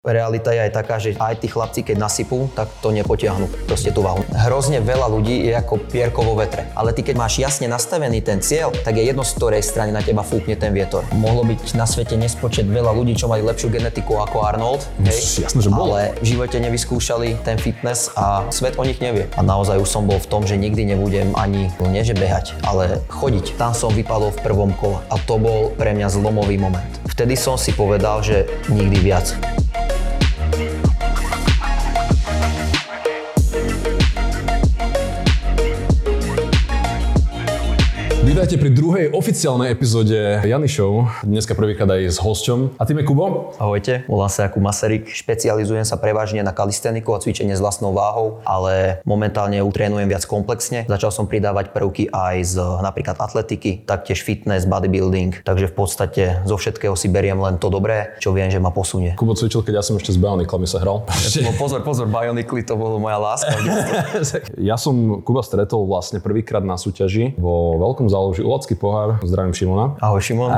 Realita je aj taká, že aj tí chlapci, keď nasypú, tak to nepotiahnu proste tú váhu. Hrozne veľa ľudí je ako pierko vo vetre. Ale ty, keď máš jasne nastavený ten cieľ, tak je jedno z ktorej strany na teba fúkne ten vietor. Mohlo byť na svete nespočet veľa ľudí, čo mali lepšiu genetiku ako Arnold, hej? Jasné, že bolo. ale v živote nevyskúšali ten fitness a svet o nich nevie. A naozaj už som bol v tom, že nikdy nebudem ani, no nie že behať, ale chodiť. Tam som vypadol v prvom kole a to bol pre mňa zlomový moment. Vtedy som si povedal, že nikdy viac. Vítajte pri druhej oficiálnej epizóde Jany Show. Dneska prvýkrát aj s hosťom. A tým je Kubo. Ahojte, volám sa Jakub Masaryk, špecializujem sa prevažne na kalisteniku a cvičenie s vlastnou váhou, ale momentálne utrénujem viac komplexne. Začal som pridávať prvky aj z napríklad atletiky, taktiež fitness, bodybuilding, takže v podstate zo všetkého si beriem len to dobré, čo viem, že ma posunie. Kubo cvičil, keď ja som ešte s Bioniklami sa hral. No pozor, pozor, Bionicly, to bolo moja láska. Ja som Kuba stretol vlastne prvýkrát na súťaži vo veľkom záloži Ulacký pohár. Zdravím Šimona. Ahoj Šimon.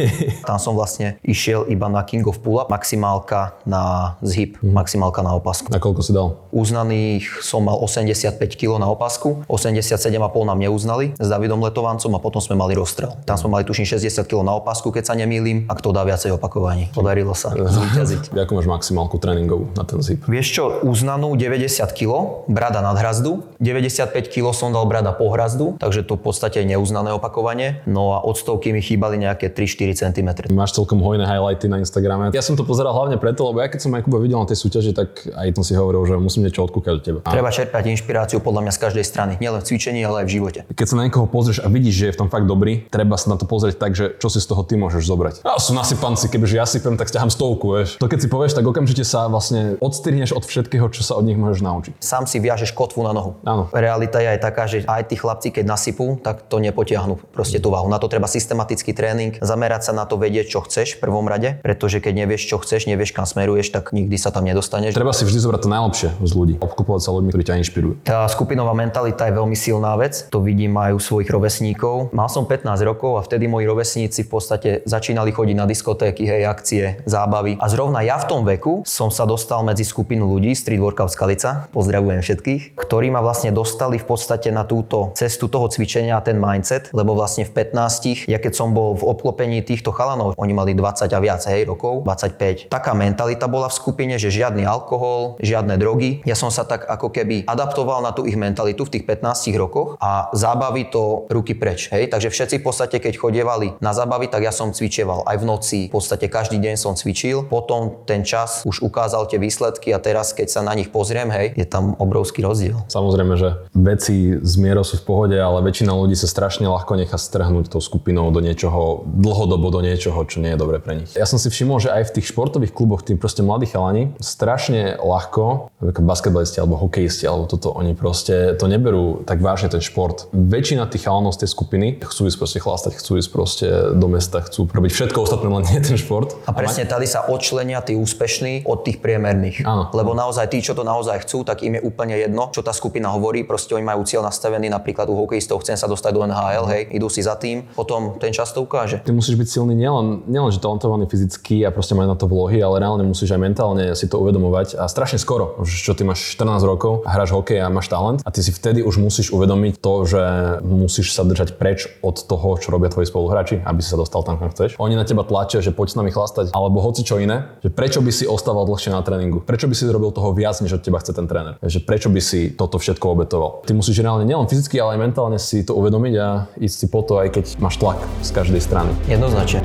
Tam som vlastne išiel iba na King of Pull-up, maximálka na zhyb, maximálka na opasku. Na koľko si dal? Uznaných som mal 85 kg na opasku, 87,5 nám neuznali s Davidom Letovancom a potom sme mali rozstrel. Tam sme mali tuším 60 kg na opasku, keď sa nemýlim, a kto dá viacej opakovaní. Podarilo sa zvíťaziť. Ako máš maximálku tréningovú na ten zip? Vieš čo, uznanú 90 kg, brada nad hrazdu, 95 kg som dal brada po hrazdu, takže to v podstate je neuznané opakovanie. No a od stovky mi chýbali nejaké 3-4 cm. Máš celkom hojné highlighty na Instagrame. Ja som to pozeral hlavne preto, lebo ja keď som aj Kuba videl na tej súťaži, tak aj som si hovoril, že musím niečo odkúkať od teba. Treba čerpať inšpiráciu podľa mňa z každej strany, nielen v cvičení, ale aj v živote. keď sa na niekoho pozrieš a vidíš, že je v tom fakt dobrý, treba sa na to pozrieť tak, že čo si z toho ty môžeš zobrať. A sú nasypanci, kebyže ja sypem, tak stiaham stovku, vieš. To keď si povieš, tak okamžite sa vlastne odstrihneš od všetkého, čo sa od nich môžeš naučiť. Sám si viažeš kotvu na nohu. Áno. Realita je aj taká, že aj tí chlapci, keď nasypú, tak to nepotiahnu proste tú váhu. Na to treba systematický tréning, zamerať sa na to, vedieť, čo chceš v prvom rade, pretože keď nevieš, čo chceš, nevieš, kam smeruješ, tak nikdy sa tam nedostaneš. Treba si vždy zobrať to najlepšie z ľudí. Obklopovať sa ľuďmi, ktorí ťa inšpirujú. Tá skupinová mentalita je veľmi silná vec, to vidím aj u svojich rovesníkov. Mal som 15 rokov a vtedy moji rovesníci v podstate začínali chodiť na diskotéky, hej, akcie, zábavy. A zrovna ja v tom veku som sa dostal medzi skupinu ľudí, Street Workout Skalica, pozdravujem všetkých, ktorí ma vlastne dostali v podstate na túto cestu toho cvičenia a ten mindset, lebo vlastne v 15, ja keď som bol v obklopení týchto chalanov, oni mali 20 a viac, hej, rokov, 25. Taká mentalita bola v skupine, že žiadny alkohol, žiadne drogy. Ja som sa tak ako keby adaptoval na tú ich mentalitu v tých 15 rokoch a zábavy to ruky preč, hej. Takže všetci v podstate, keď chodievali na zábavy, tak ja som cvičeval aj v noci, v podstate každý deň som cvičil. Potom ten čas už ukázal tie výsledky a teraz, keď sa na nich pozriem, hej, je tam obrovský rozdiel. Samozrejme, že veci z mierou sú v pohode, ale väčšina ľudí sa strašne ľahko nechá strhnúť tou skupinou do niečoho, dlhodobo do niečoho, čo nie je dobre pre nich. Ja som si všimol, že aj v tých športových kluboch, tí proste mladí chalani, strašne ľahko, ako basketbalisti alebo hokejisti alebo toto, oni proste to neberú tak vážne ten šport. Väčšina tých chalanov z tej skupiny chcú ísť proste chlastať, chcú ísť proste do mesta, chcú robiť všetko ostatné, len nie ten šport. A presne tady sa odčlenia tí úspešní od tých priemerných. Áno. Lebo naozaj tí, čo to naozaj chcú, tak im je úplne jedno, čo tá skupina hovorí. Proste oni majú cieľ nastavený, napríklad u hokejistov chcem sa dostať do NHL, hej, idú si za tým, potom ten čas to ukáže. Ty musíš byť silný nielen, nielen že talentovaný fyzicky a proste mať na to vlohy, ale reálne musíš aj mentálne si to uvedomovať a strašne skoro, čo ty máš 14 rokov hráš hokej a máš talent a ty si vtedy už musíš uvedomiť to, že musíš sa držať preč od toho, čo robia tvoji spoluhráči, aby si sa dostal tam, kam chceš. Oni na teba tlačia, že poď s nami chlastať, alebo hoci čo iné, že prečo by si ostával dlhšie na tréningu, prečo by si robil toho viac, než od teba chce ten tréner, že prečo by si toto všetko obetoval. Ty musíš reálne nielen fyzicky, ale aj mentálne si to uvedomiť a ísť si po to, aj keď máš tlak z každej strany. Jednoznačne.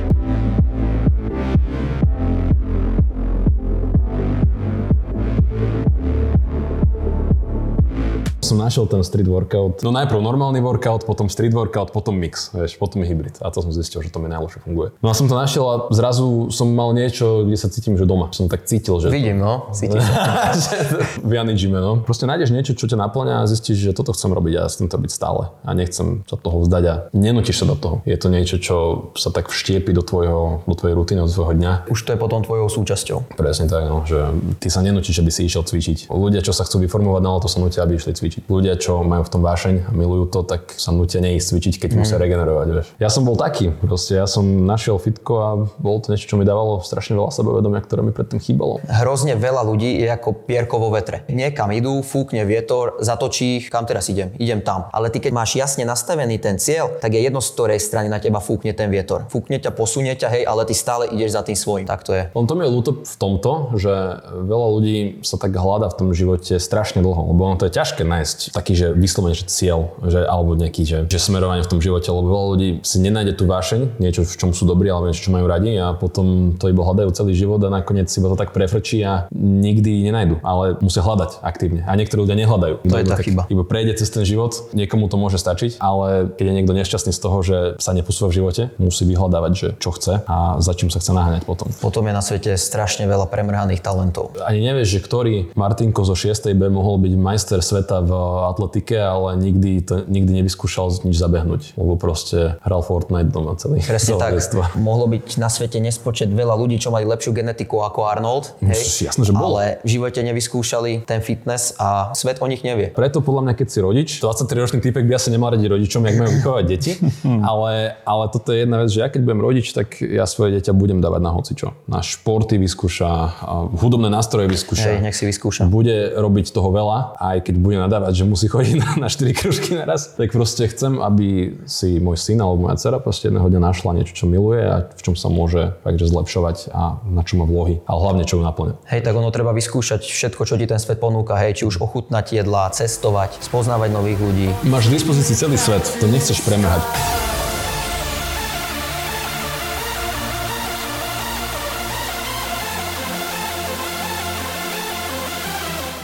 Som našiel ten street workout. No najprv normálny workout, potom street workout, potom mix, vieš, potom hybrid. A to som zistil, že to mi najlepšie funguje. No a som to našiel a zrazu som mal niečo, kde sa cítim, že doma. Som tak cítil, že... Vidím, no, cítiš sa. v Jany Gyme, no. Proste nájdeš niečo, čo ťa naplňa a zistíš, že toto chcem robiť a s tým to byť stále. A nechcem sa toho vzdať a nenútiš sa do toho. Je to niečo, čo sa tak vštiepi do, tvojho, do tvojej rutiny, do tvojho dňa. Už to je potom tvojou súčasťou. Presne tak, no, že ty sa nenútiš, aby si išiel cvičiť. Ľudia, čo sa chcú vyformovať na leto, sa nutia, aby išli cvičiť. Ľudia, čo majú v tom vášeň a milujú to, tak sa nutia neísť cvičiť, keď mm. musia regenerovať. Vieš. Ja som bol taký, proste ja som našiel fitko a bolo to niečo, čo mi dávalo strašne veľa sebavedomia, ktoré mi predtým chýbalo. Hrozne veľa ľudí je ako pierko vo vetre. Niekam idú, fúkne vietor, zatočí ich, kam teraz idem? Idem tam. Ale ty keď máš jasne nastavený ten cieľ, tak je jedno z ktorej strany na teba fúkne ten vietor. Fúkne ťa, posunie ťa, hej, ale ty stále ideš za tým svojím. Tak to je. On to mi je ľúto v tomto, že veľa ľudí sa tak hľada v tom živote strašne dlho, lebo ono to je ťažké nájsť taký, že vyslovene, že cieľ, že, alebo nejaký, že, že smerovanie v tom živote, lebo veľa ľudí si nenájde tú vášeň, niečo, v čom sú dobrí, alebo niečo, čo majú radi a potom to iba hľadajú celý život a nakoniec si to tak prefrčí a nikdy nenajdu, ale musia hľadať aktívne. A niektorí ľudia nehľadajú. To je tá chyba. Iba prejde cez ten život, niekomu to môže stačiť, ale keď je niekto nešťastný z toho, že sa nepusúva v živote, musí vyhľadávať, že čo chce a za čím sa chce naháňať potom. Potom je na svete strašne veľa premrhaných talentov. Ani nevieš, že ktorý Martinko zo 6. B mohol byť majster sveta v atletike, ale nikdy, to, nikdy nevyskúšal nič zabehnúť, lebo proste hral Fortnite doma celý. Presne tak. Mohlo byť na svete nespočet veľa ľudí, čo mali lepšiu genetiku ako Arnold, hej? Jasné, že bolo. ale v živote nevyskúšali ten fitness a svet o nich nevie. Preto podľa mňa, keď si rodič, 23-ročný typek by asi nemal radi rodičom, jak majú vychovať deti, ale, ale toto je jedna vec, že ja keď budem rodič, tak ja svoje dieťa budem dávať na hocičo. Na športy vyskúša, hudobné nástroje vyskúša. Hej, nech si vyskúša. Bude robiť toho veľa, aj keď bude nadávať, že musí chodiť na, na 4 kružky naraz, tak proste chcem, aby si môj syn alebo moja dcera proste jedného dňa našla niečo, čo miluje a v čom sa môže fakt, zlepšovať a na čo má vlohy, ale hlavne čo ju naplňa. Hej, tak ono treba vyskúšať všetko, čo ti ten svet ponúka, hej, či už ochutnať jedlá, cestovať, spoznávať nových ľudí. Máš k dispozícii celý svet, to nechceš premrhať.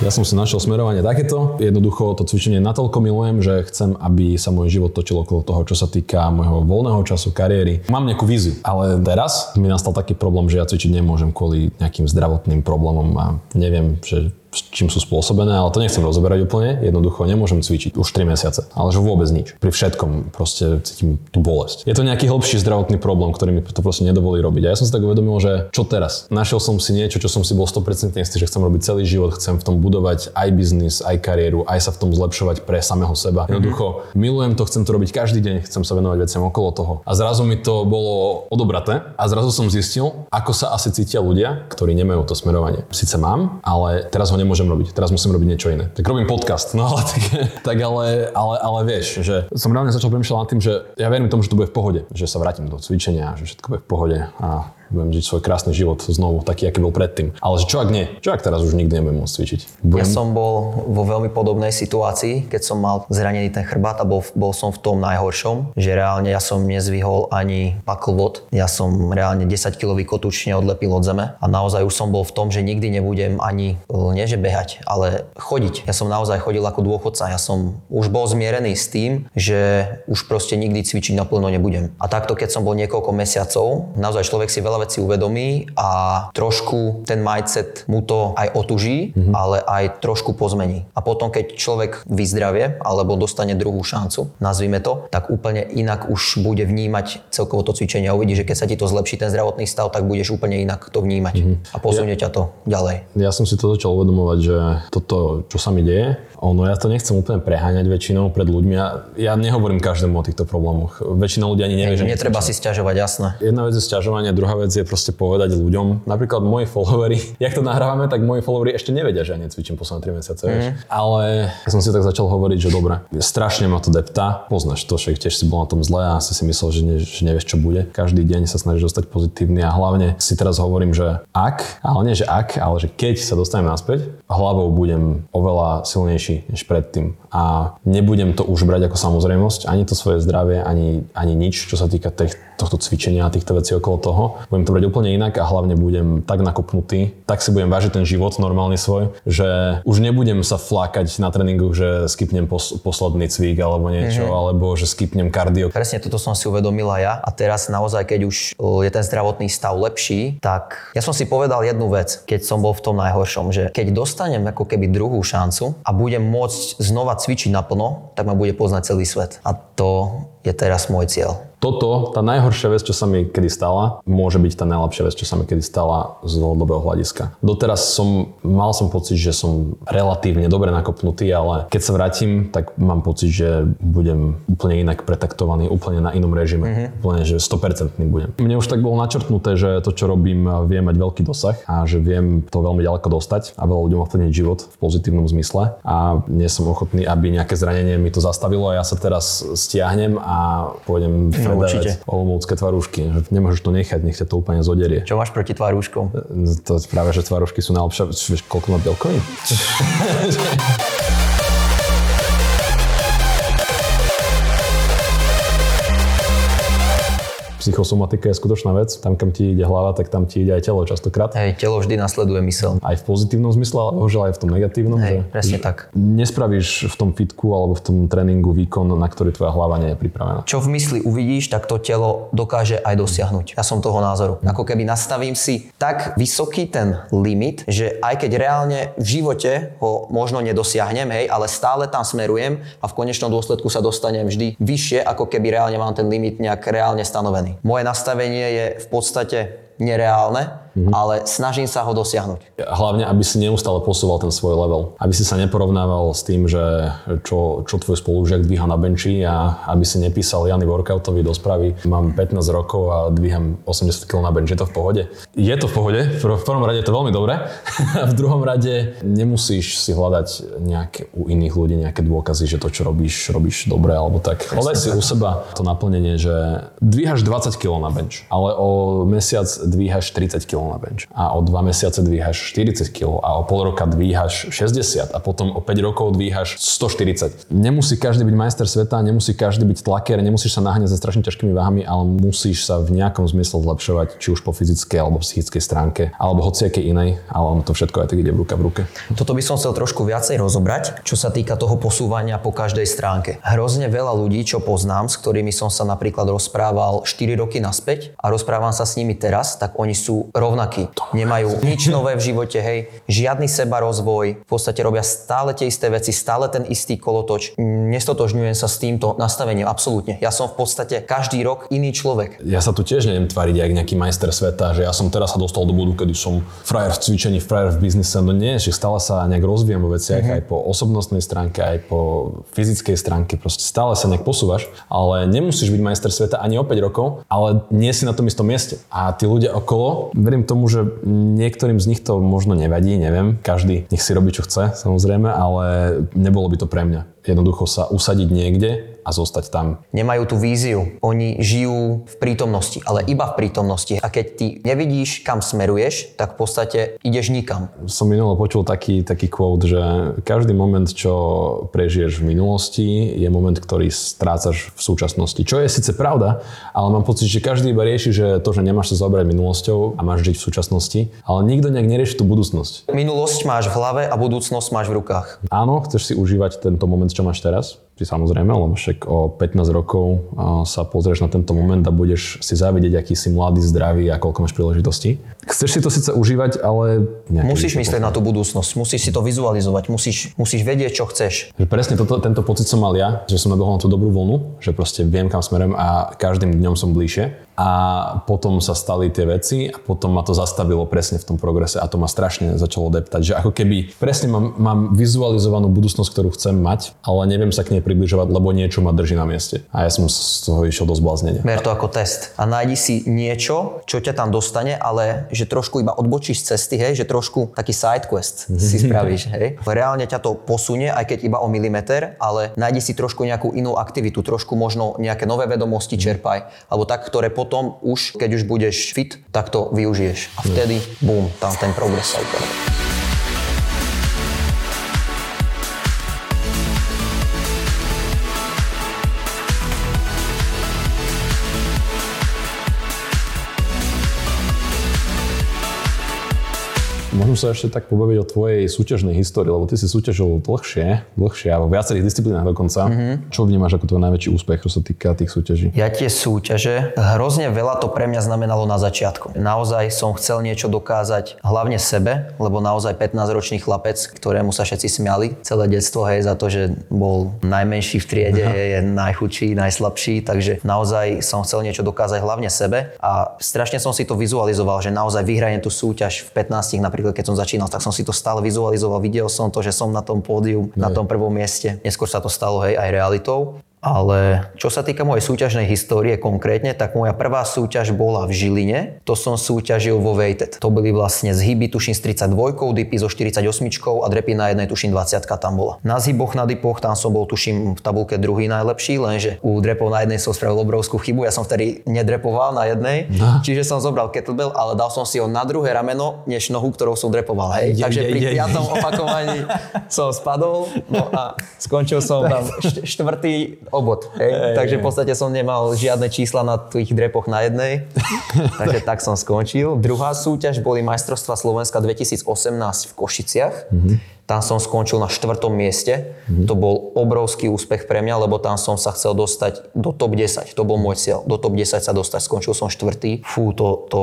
Ja som si našiel smerovanie takéto. Jednoducho to cvičenie natoľko milujem, že chcem, aby sa môj život točil okolo toho, čo sa týka môjho voľného času, kariéry. Mám nejakú víziu, ale teraz mi nastal taký problém, že ja cvičiť nemôžem kvôli nejakým zdravotným problémom a neviem, že čím sú spôsobené, ale to nechcem rozoberať úplne. Jednoducho nemôžem cvičiť už 3 mesiace, ale že vôbec nič. Pri všetkom proste cítim tú bolesť. Je to nejaký hĺbší zdravotný problém, ktorý mi to proste nedovolí robiť. A ja som si tak uvedomil, že čo teraz? Našiel som si niečo, čo som si bol 100% istý, že chcem robiť celý život, chcem v tom budovať aj biznis, aj kariéru, aj sa v tom zlepšovať pre samého seba. Mhm. Jednoducho milujem to, chcem to robiť každý deň, chcem sa venovať veciam okolo toho. A zrazu mi to bolo odobraté a zrazu som zistil, ako sa asi cítia ľudia, ktorí nemajú to smerovanie. Sice mám, ale teraz ho nemôžem robiť. Teraz musím robiť niečo iné. Tak robím podcast, no ale tak, tak ale, ale, ale vieš, že som reálne začal premýšľať nad tým, že ja verím tomu, že to bude v pohode, že sa vrátim do cvičenia, že všetko bude v pohode a budem žiť svoj krásny život znovu, taký, aký bol predtým. Ale čo ak nie? Čo ak teraz už nikdy nebudem môcť cvičiť? Budem... Ja som bol vo veľmi podobnej situácii, keď som mal zranený ten chrbát a bol, bol som v tom najhoršom, že reálne ja som nezvihol ani pakl vod. Ja som reálne 10 kilový kotúč neodlepil od zeme a naozaj už som bol v tom, že nikdy nebudem ani, nie že behať, ale chodiť. Ja som naozaj chodil ako dôchodca. Ja som už bol zmierený s tým, že už proste nikdy cvičiť naplno nebudem. A takto, keď som bol niekoľko mesiacov, naozaj človek si veľa veľa vecí uvedomí a trošku ten mindset mu to aj otuží, mm-hmm. ale aj trošku pozmení. A potom, keď človek vyzdravie alebo dostane druhú šancu, nazvime to, tak úplne inak už bude vnímať celkovo to cvičenie a uvidí, že keď sa ti to zlepší ten zdravotný stav, tak budeš úplne inak to vnímať mm-hmm. a posunie ja, ťa to ďalej. Ja som si to začal uvedomovať, že toto, čo sa mi deje, ono, ja to nechcem úplne preháňať väčšinou pred ľuďmi. Ja, ja nehovorím každému o týchto problémoch. Väčšina ľudí ani nevie, že Netreba si sťažovať, jasné. Jedna vec je sťažovanie, druhá vec je proste povedať ľuďom. Napríklad moji followery, jak to nahrávame, tak moji followery ešte nevedia, že ja necvičím posledné 3 mesiace. Mm. Ale ja som si tak začal hovoriť, že dobre, strašne ma to depta, poznáš to, že tiež si bol na tom zle a si si myslel, že, ne, že nevieš, čo bude. Každý deň sa snažíš zostať pozitívny a hlavne si teraz hovorím, že ak, ale nie, že ak, ale že keď sa dostanem naspäť, hlavou budem oveľa silnejší než predtým. A nebudem to už brať ako samozrejmosť, ani to svoje zdravie, ani, ani nič, čo sa týka tých, tohto cvičenia a týchto vecí okolo toho. Budem to brať úplne inak a hlavne budem tak nakopnutý, tak si budem vážiť ten život normálny svoj, že už nebudem sa flákať na tréningu, že skipnem pos, posledný cvik alebo niečo, mm-hmm. alebo že skipnem kardio. Presne toto som si uvedomila ja a teraz naozaj, keď už je ten zdravotný stav lepší, tak ja som si povedal jednu vec, keď som bol v tom najhoršom, že keď dostanem ako keby druhú šancu a budem môcť znova cvičiť naplno, tak ma bude poznať celý svet. A to je teraz môj cieľ. Toto, tá najhoršia vec, čo sa mi kedy stala, môže byť tá najlepšia vec, čo sa mi kedy stala z dlhodobého hľadiska. Doteraz som, mal som pocit, že som relatívne dobre nakopnutý, ale keď sa vrátim, tak mám pocit, že budem úplne inak pretaktovaný, úplne na inom režime. Mm-hmm. Úplne, že 100% budem. Mne už tak bolo načrtnuté, že to, čo robím, vie mať veľký dosah a že viem to veľmi ďaleko dostať a veľa ľuďom ovplyvniť život v pozitívnom zmysle a nie som ochotný, aby nejaké zranenie mi to zastavilo a ja sa teraz stiahnem a pôjdem No, určite. olomoucké tvarúšky. Že nemôžeš to nechať, nech ťa to úplne zoderie. Čo máš proti tvarúškom? To je práve, že tvarúšky sú najlepšie. Vieš, koľko má bielkovín? Psychosomatika je skutočná vec. Tam, kam ti ide hlava, tak tam ti ide aj telo častokrát. Hej, telo vždy nasleduje mysel. Aj v pozitívnom zmysle, ale bohužiaľ aj v tom negatívnom. Hej, že, presne že tak. Nespravíš v tom fitku alebo v tom tréningu výkon, na ktorý tvoja hlava nie je pripravená. Čo v mysli uvidíš, tak to telo dokáže aj dosiahnuť. Ja som toho názoru. Ako keby nastavím si tak vysoký ten limit, že aj keď reálne v živote ho možno nedosiahnem, hej, ale stále tam smerujem a v konečnom dôsledku sa dostanem vždy vyššie, ako keby reálne mám ten limit nejak reálne stanovený. Moje nastavenie je v podstate nereálne, mm-hmm. ale snažím sa ho dosiahnuť. Hlavne, aby si neustále posúval ten svoj level. Aby si sa neporovnával s tým, že čo, čo tvoj spolužiak dvíha na benči a aby si nepísal Jany workoutovi do správy. Mám 15 rokov a dvíham 80 kg na bench. Je to v pohode? Je to v pohode. V prvom rade je to veľmi dobré. V druhom rade nemusíš si hľadať nejaké u iných ľudí nejaké dôkazy, že to, čo robíš, robíš dobre alebo tak. Hľadaj si u seba to naplnenie, že dvíhaš 20 kg na bench, ale o mesiac dvíhaš 30 kg na bench a o 2 mesiace dvíhaš 40 kg a o pol roka dvíhaš 60 a potom o 5 rokov dvíhaš 140. Nemusí každý byť majster sveta, nemusí každý byť tlaker, nemusíš sa naháňať za strašne ťažkými váhami, ale musíš sa v nejakom zmysle zlepšovať, či už po fyzickej alebo psychickej stránke, alebo hociakej inej, ale ono to všetko aj tak ide v ruka v ruke. Toto by som chcel trošku viacej rozobrať, čo sa týka toho posúvania po každej stránke. Hrozne veľa ľudí, čo poznám, s ktorými som sa napríklad rozprával 4 roky naspäť a rozprávam sa s nimi teraz, tak oni sú rovnakí. Nemajú nič nové v živote, hej, žiadny seba rozvoj, v podstate robia stále tie isté veci, stále ten istý kolotoč. Nestotožňujem sa s týmto nastavením, absolútne. Ja som v podstate každý rok iný človek. Ja sa tu tiež neviem tvariť jak nejaký majster sveta, že ja som teraz sa dostal do bodu, kedy som frajer v cvičení, frajer v biznise, no nie, že stále sa nejak rozvíjam vo veciach mm-hmm. aj po osobnostnej stránke, aj po fyzickej stránke, proste stále sa nejak posúvaš, ale nemusíš byť majster sveta ani o 5 rokov, ale nie si na tom istom mieste. A tí ľudia okolo, verím tomu, že niektorým z nich to možno nevadí, neviem, každý nech si robí čo chce, samozrejme, ale nebolo by to pre mňa. Jednoducho sa usadiť niekde a zostať tam. Nemajú tú víziu. Oni žijú v prítomnosti, ale iba v prítomnosti. A keď ty nevidíš, kam smeruješ, tak v podstate ideš nikam. Som minulo počul taký, taký quote, že každý moment, čo prežiješ v minulosti, je moment, ktorý strácaš v súčasnosti. Čo je síce pravda, ale mám pocit, že každý iba rieši, že to, že nemáš sa zaoberať minulosťou a máš žiť v súčasnosti, ale nikto nejak nerieši tú budúcnosť. Minulosť máš v hlave a budúcnosť máš v rukách. Áno, chceš si užívať tento moment, čo máš teraz, si samozrejme, lebo však o 15 rokov sa pozrieš na tento moment a budeš si závidieť, aký si mladý, zdravý a koľko máš príležitostí. Chceš si to síce užívať, ale... Musíš myslieť na tú budúcnosť, musíš si to vizualizovať, musíš, musíš vedieť, čo chceš. Že presne toto, tento pocit som mal ja, že som nabehol na tú dobrú vlnu, že proste viem, kam smerujem a každým dňom som bližšie. A potom sa stali tie veci a potom ma to zastavilo presne v tom progrese a to ma strašne začalo deptať, že ako keby presne mám, mám vizualizovanú budúcnosť, ktorú chcem mať, ale neviem sa k nej približovať, lebo niečo ma drží na mieste. A ja som z toho išiel do zbláznenia. Ber to ako test a nájdi si niečo, čo ťa tam dostane, ale že trošku iba odbočíš z cesty, hej, že trošku taký side quest si spravíš, hej. Reálne ťa to posunie, aj keď iba o milimeter, ale nájdi si trošku nejakú inú aktivitu, trošku možno nejaké nové vedomosti čerpaj, alebo tak, ktoré potom už, keď už budeš fit, tak to využiješ. A vtedy, bum, tam ten progres sa ukáže. Môžeme sa ešte tak pobaviť o tvojej súťažnej histórii, lebo ty si súťažil dlhšie, dlhšie a vo viacerých disciplínach dokonca. Mm-hmm. Čo vnímaš ako tvoj najväčší úspech, čo sa týka tých súťaží? Ja tie súťaže, hrozne veľa to pre mňa znamenalo na začiatku. Naozaj som chcel niečo dokázať hlavne sebe, lebo naozaj 15-ročný chlapec, ktorému sa všetci smiali celé detstvo, hej, za to, že bol najmenší v triede, hej, je najchudší, najslabší, takže naozaj som chcel niečo dokázať hlavne sebe a strašne som si to vizualizoval, že naozaj vyhrajem tú súťaž v 15 napríklad, keď som začínal, tak som si to stále vizualizoval, videl som to, že som na tom pódiu, na tom prvom mieste. Neskôr sa to stalo hej aj realitou. Ale čo sa týka mojej súťažnej histórie konkrétne, tak moja prvá súťaž bola v Žiline. To som súťažil vo Weighted. To boli vlastne zhyby tuším s 32, dipy so 48 a drepy na jednej tuším 20 tam bola. Na zhyboch, na dipoch tam som bol tuším v tabulke druhý najlepší, lenže u drepov na jednej som spravil obrovskú chybu. Ja som vtedy nedrepoval na jednej, no. čiže som zobral kettlebell, ale dal som si ho na druhé rameno, než nohu, ktorou som drepoval. Hej. Je, Takže je, pri je, piatom opakovaní som spadol no a skončil som tam štvrtý obod. Hej? Hey, Takže v podstate som nemal žiadne čísla na tých drepoch na jednej. Takže tak som skončil. Druhá súťaž boli majstrovstva Slovenska 2018 v Košiciach. Mm-hmm. Tam som skončil na štvrtom mieste. Mm-hmm. To bol obrovský úspech pre mňa, lebo tam som sa chcel dostať do top 10. To bol môj cieľ. Do top 10 sa dostať. Skončil som štvrtý. Fú, to, to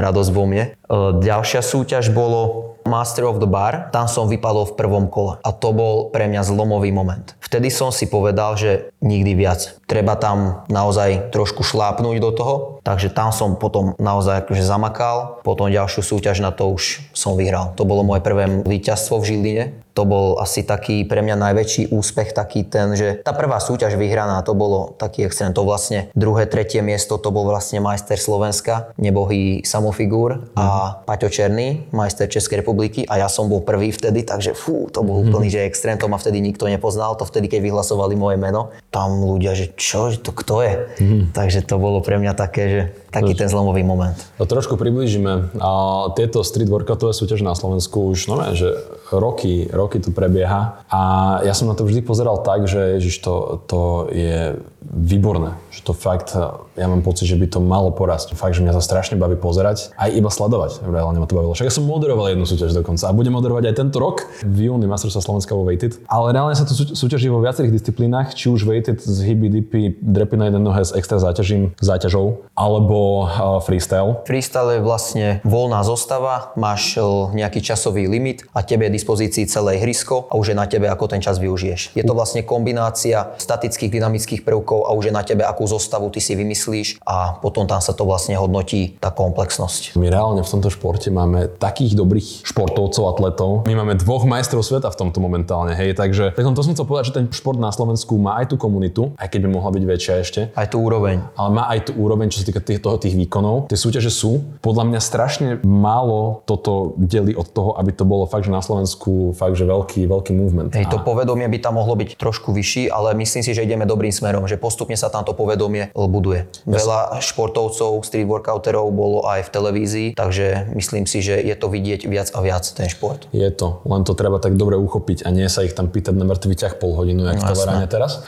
radosť vo mne. E, ďalšia súťaž bolo Master of the Bar, tam som vypadol v prvom kole a to bol pre mňa zlomový moment. Vtedy som si povedal, že nikdy viac. Treba tam naozaj trošku šlápnuť do toho, takže tam som potom naozaj akože zamakal, potom ďalšiu súťaž na to už som vyhral. To bolo moje prvé víťazstvo v Žiline to bol asi taký pre mňa najväčší úspech, taký ten, že tá prvá súťaž vyhraná, to bolo taký extrém. To vlastne druhé, tretie miesto, to bol vlastne majster Slovenska, nebohý samofigúr a mhm. Paťo Černý, majster Českej republiky a ja som bol prvý vtedy, takže fú, to bol mm-hmm. úplný, že extrém, to ma vtedy nikto nepoznal, to vtedy, keď vyhlasovali moje meno. Tam ľudia, že čo, že to kto je? Mm-hmm. Takže to bolo pre mňa také, že taký ten zlomový moment. To trošku približíme. A tieto street workoutové súťaže na Slovensku už, no že roky, roky to prebieha a ja som na to vždy pozeral tak, že ježiš, to, to je výborné. Že to fakt, ja mám pocit, že by to malo porasť. Fakt, že mňa to strašne baví pozerať, aj iba sledovať. Reálne ma to bavilo. Však ja som moderoval jednu súťaž dokonca a budem moderovať aj tento rok v júni Mastersa Slovenska vo Weighted. Ale reálne sa to súťaží vo viacerých disciplínach, či už Weighted z hyby, dipy, drepy na jednej nohe s extra záťažím, záťažou, alebo uh, freestyle. Freestyle je vlastne voľná zostava, máš nejaký časový limit a tebe je dispozícii celé hrysko a už je na tebe, ako ten čas využiješ. Je to vlastne kombinácia statických, dynamických prvkov a už je na tebe, akú zostavu ty si vymyslíš a potom tam sa to vlastne hodnotí tá komplexnosť. My reálne v tomto športe máme takých dobrých športovcov, atletov. My máme dvoch majstrov sveta v tomto momentálne, hej, takže tak to som chcel povedať, že ten šport na Slovensku má aj tú komunitu, aj keď by mohla byť väčšia ešte. Aj tú úroveň. Ale má aj tú úroveň, čo sa týka tých, toho, tých výkonov. Tie súťaže sú. Podľa mňa strašne málo toto delí od toho, aby to bolo fakt, že na Slovensku fakt, že veľký, veľký movement. Hej, to povedomie by tam mohlo byť trošku vyšší, ale myslím si, že ideme dobrým smerom, že postupne sa tam to povedomie buduje. Veľa športovcov, street workouterov bolo aj v televízii, takže myslím si, že je to vidieť viac a viac ten šport. Je to, len to treba tak dobre uchopiť a nie sa ich tam pýtať na mŕtvy ťah pol hodinu, jak no, v teraz.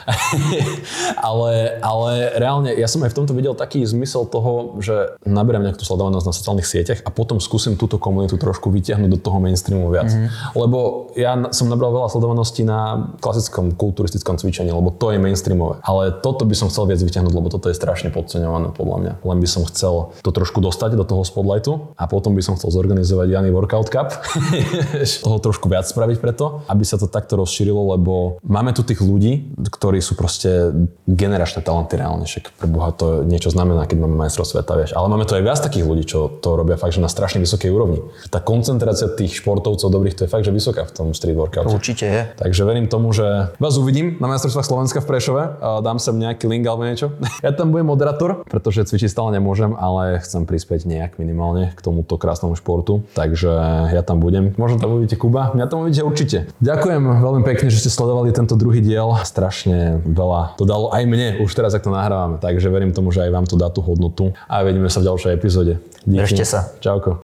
ale, ale reálne, ja som aj v tomto videl taký zmysel toho, že naberiem nejakú sledovanosť na sociálnych sieťach a potom skúsim túto komunitu trošku vytiahnuť do toho mainstreamu viac. Mm-hmm. Lebo ja som nabral veľa sledovanosti na klasickom kulturistickom cvičení, lebo to je mainstreamové. Ale toto by som chcel viac vyťahnuť, lebo toto je strašne podceňované podľa mňa. Len by som chcel to trošku dostať do toho spotlightu a potom by som chcel zorganizovať Jany Workout Cup. toho trošku viac spraviť preto, aby sa to takto rozšírilo, lebo máme tu tých ľudí, ktorí sú proste generačné talenty reálne. Však pre Boha to niečo znamená, keď máme majstrov sveta, vieš. Ale máme tu aj viac takých ľudí, čo to robia fakt, že na strašne vysokej úrovni. Tá koncentrácia tých športovcov dobrých, to je fakt, že vysoká v tom street workout. Určite je. Takže verím tomu, že vás uvidím na majstrovstvách Slovenska v Prešove. Dám sem nejaký link alebo niečo. Ja tam budem moderátor, pretože cvičiť stále nemôžem, ale chcem prispieť nejak minimálne k tomuto krásnemu športu. Takže ja tam budem. Možno tam uvidíte Kuba, mňa tam uvidíte určite. Ďakujem veľmi pekne, že ste sledovali tento druhý diel. Strašne veľa to dalo aj mne, už teraz, ak to nahrávame. Takže verím tomu, že aj vám to dá tú hodnotu a vidíme sa v ďalšej epizóde. Díky. Držte sa. Čauko.